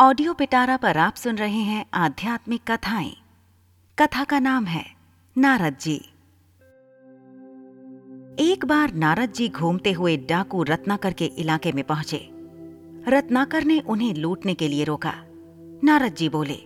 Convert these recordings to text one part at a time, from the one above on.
Audio Pitara पर आप सुन रहे हैं आध्यात्मिक कथाएँ। कथा का नाम है नारद जी। एक बार नारद जी घूमते हुए डाकू रत्नाकर के इलाके में पहुँचे। रत्नाकर ने उन्हें लूटने के लिए रोका। नारद जी बोले,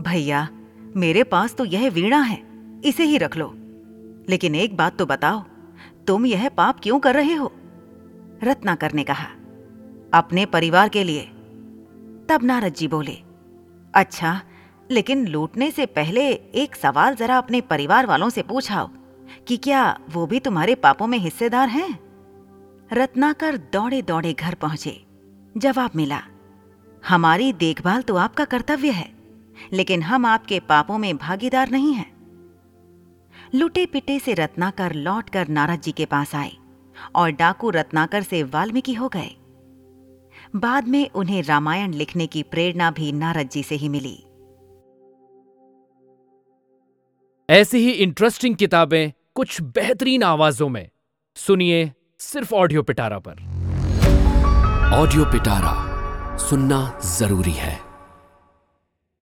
भैया, मेरे पास तो यह वीणा है, इसे ही रख लो। लेकिन एक बात तो बताओ, तुम यह पाप क्यों कर रहे हो? रत्नाकर ने कहा, अपने परिवार के लिए तब नारद जी बोले अच्छा लेकिन लूटने से पहले एक सवाल जरा अपने परिवार वालों से पूछाओ कि क्या वो भी तुम्हारे पापों में हिस्सेदार हैं? रत्नाकर दौड़े दौड़े घर पहुँचे। जवाब मिला, हमारी देखभाल तो आपका कर्तव्य है, लेकिन हम आपके पापों में भागीदार नहीं हैं। लुटे पिटे से रत्नाकर लौटकर नारद जी के पास आए और डाकू रत्नाकर से वाल्मीकि हो गए। बाद में उन्हें रामायण लिखने की प्रेरणा भी नारद जी से ही मिली। ऐसी ही इंटरेस्टिंग किताबें कुछ बेहतरीन आवाजों में। सुनिए सिर्फ़ ऑडियो पिटारा पर। ऑडियो पिटारा सुनना ज़रूरी है।